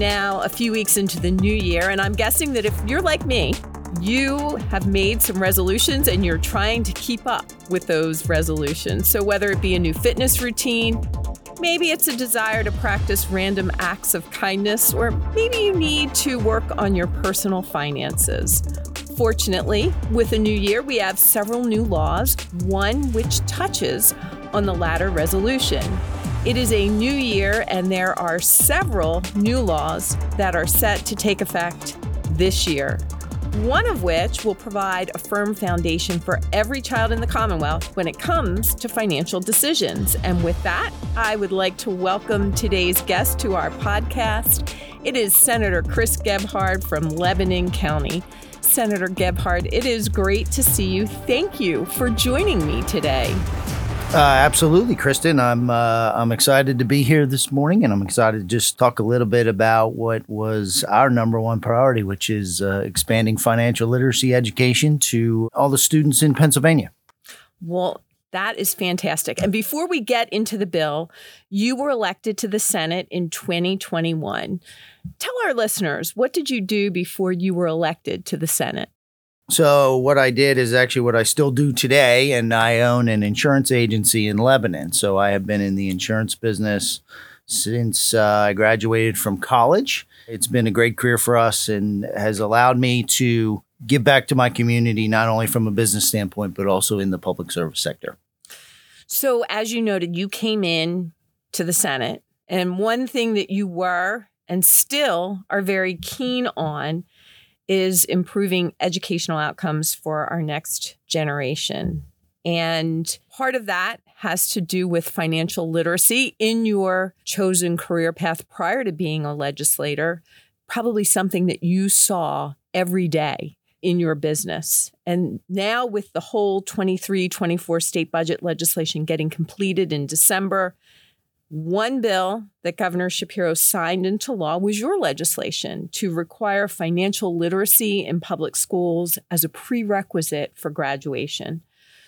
now a few weeks into the new year, and I'm guessing that if you're like me, you have made some resolutions and you're trying to keep up with those resolutions. So, whether it be a new fitness routine, maybe it's a desire to practice random acts of kindness, or maybe you need to work on your personal finances. Fortunately, with the new year, we have several new laws, one which touches on the latter resolution. It is a new year, and there are several new laws that are set to take effect this year. One of which will provide a firm foundation for every child in the Commonwealth when it comes to financial decisions. And with that, I would like to welcome today's guest to our podcast. It is Senator Chris Gebhard from Lebanon County. Senator Gebhard, it is great to see you. Thank you for joining me today. Uh, absolutely, Kristin. I'm uh, I'm excited to be here this morning, and I'm excited to just talk a little bit about what was our number one priority, which is uh, expanding financial literacy education to all the students in Pennsylvania. Well, that is fantastic. And before we get into the bill, you were elected to the Senate in 2021. Tell our listeners, what did you do before you were elected to the Senate? So what I did is actually what I still do today, and I own an insurance agency in Lebanon. So I have been in the insurance business since uh, I graduated from college. It's been a great career for us and has allowed me to give back to my community, not only from a business standpoint, but also in the public service sector. So, as you noted, you came in to the Senate, and one thing that you were and still are very keen on is improving educational outcomes for our next generation. And part of that has to do with financial literacy in your chosen career path prior to being a legislator, probably something that you saw every day in your business. And now, with the whole 23 24 state budget legislation getting completed in December, one bill that Governor Shapiro signed into law was your legislation to require financial literacy in public schools as a prerequisite for graduation.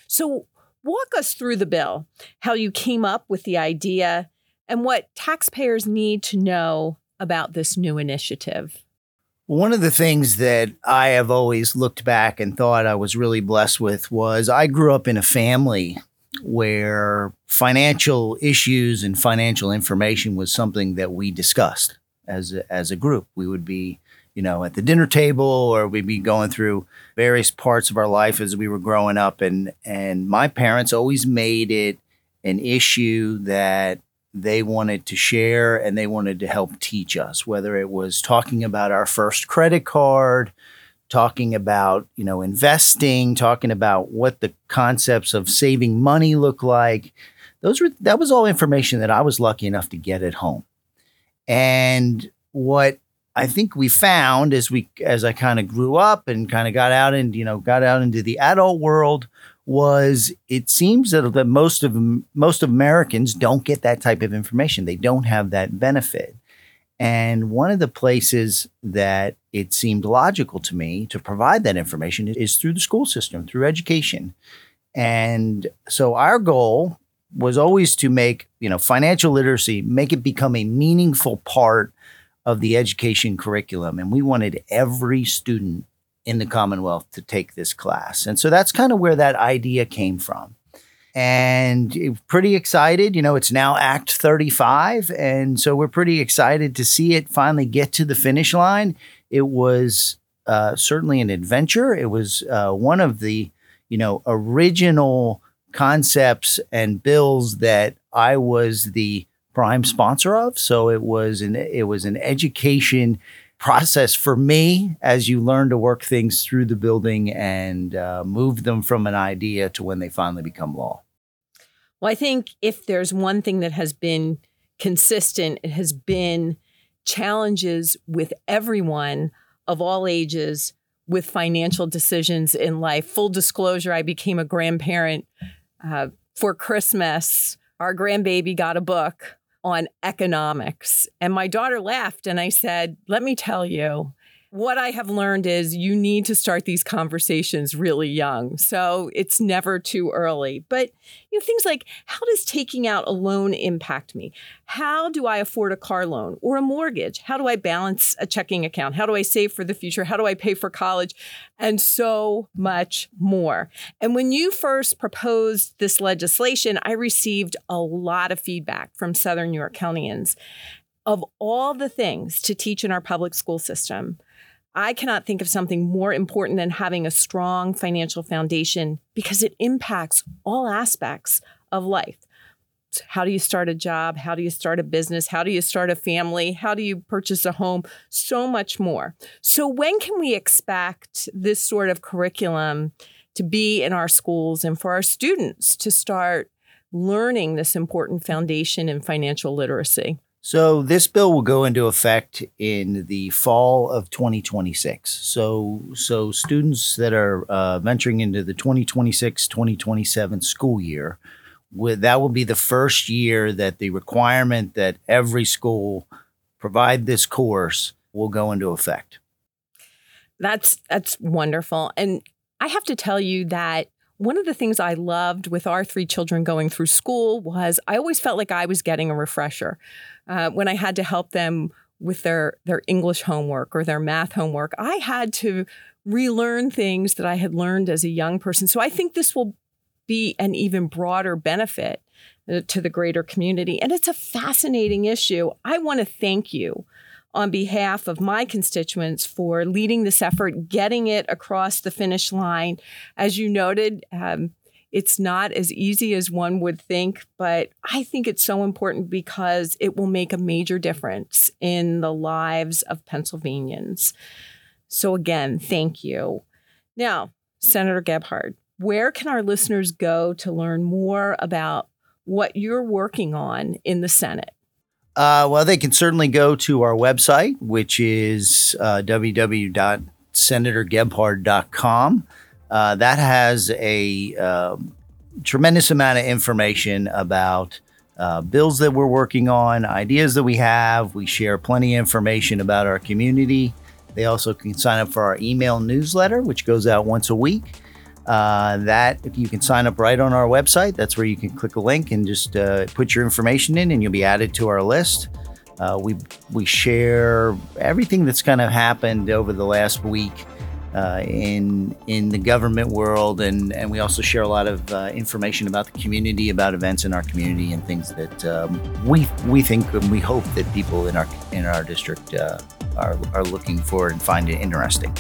So, walk us through the bill, how you came up with the idea, and what taxpayers need to know about this new initiative. One of the things that I have always looked back and thought I was really blessed with was I grew up in a family where financial issues and financial information was something that we discussed as a, as a group. We would be, you know, at the dinner table or we'd be going through various parts of our life as we were growing up and and my parents always made it an issue that they wanted to share and they wanted to help teach us whether it was talking about our first credit card talking about you know investing talking about what the concepts of saving money look like. Those were that was all information that i was lucky enough to get at home. And what i think we found as we as i kind of grew up and kind of got out and you know got out into the adult world was it seems that, that most of most of americans don't get that type of information. They don't have that benefit. And one of the places that it seemed logical to me to provide that information is through the school system, through education. And so our goal was always to make, you know, financial literacy, make it become a meaningful part of the education curriculum. And we wanted every student in the Commonwealth to take this class. And so that's kind of where that idea came from and pretty excited. You know, it's now Act 35, and so we're pretty excited to see it finally get to the finish line. It was uh, certainly an adventure. It was uh, one of the, you know, original concepts and bills that I was the prime sponsor of. So it was an it was an education process for me as you learn to work things through the building and uh, move them from an idea to when they finally become law. Well, I think if there's one thing that has been consistent, it has been challenges with everyone of all ages with financial decisions in life. Full disclosure, I became a grandparent uh, for Christmas. Our grandbaby got a book on economics. And my daughter laughed and I said, Let me tell you, what I have learned is you need to start these conversations really young. So it's never too early. But you know, things like how does taking out a loan impact me? How do I afford a car loan or a mortgage? How do I balance a checking account? How do I save for the future? How do I pay for college? And so much more. And when you first proposed this legislation, I received a lot of feedback from Southern New York Countyans of all the things to teach in our public school system, I cannot think of something more important than having a strong financial foundation because it impacts all aspects of life. How do you start a job? How do you start a business? How do you start a family? How do you purchase a home? So much more. So, when can we expect this sort of curriculum to be in our schools and for our students to start learning this important foundation in financial literacy? So this bill will go into effect in the fall of 2026. So so students that are uh, venturing into the 2026-2027 school year, with, that will be the first year that the requirement that every school provide this course will go into effect. That's that's wonderful. And I have to tell you that one of the things I loved with our three children going through school was I always felt like I was getting a refresher uh, when I had to help them with their their English homework or their math homework. I had to relearn things that I had learned as a young person. So I think this will be an even broader benefit uh, to the greater community. And it's a fascinating issue. I want to thank you on behalf of my constituents for leading this effort, getting it across the finish line. As you noted, um, it's not as easy as one would think, but I think it's so important because it will make a major difference in the lives of Pennsylvanians. So, again, thank you. Now, Senator Gebhard, where can our listeners go to learn more about what you're working on in the Senate? Uh, well, they can certainly go to our website, which is uh, www.senatorgebhard.com. Uh, that has a um, tremendous amount of information about uh, bills that we're working on, ideas that we have. We share plenty of information about our community. They also can sign up for our email newsletter, which goes out once a week. Uh, that you can sign up right on our website, that's where you can click a link and just uh, put your information in, and you'll be added to our list. Uh, we we share everything that's kind of happened over the last week uh, in in the government world, and and we also share a lot of uh, information about the community, about events in our community, and things that um, we we think and we hope that people in our in our district uh, are are looking for and find it interesting.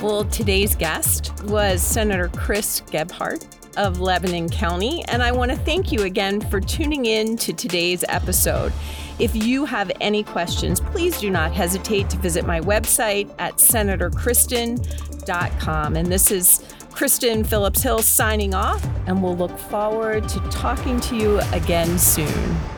Well, today's guest was Senator Chris Gebhard of Lebanon County, and I want to thank you again for tuning in to today's episode. If you have any questions, please do not hesitate to visit my website at senatorkristin.com. And this is Kristin Phillips Hill signing off, and we'll look forward to talking to you again soon.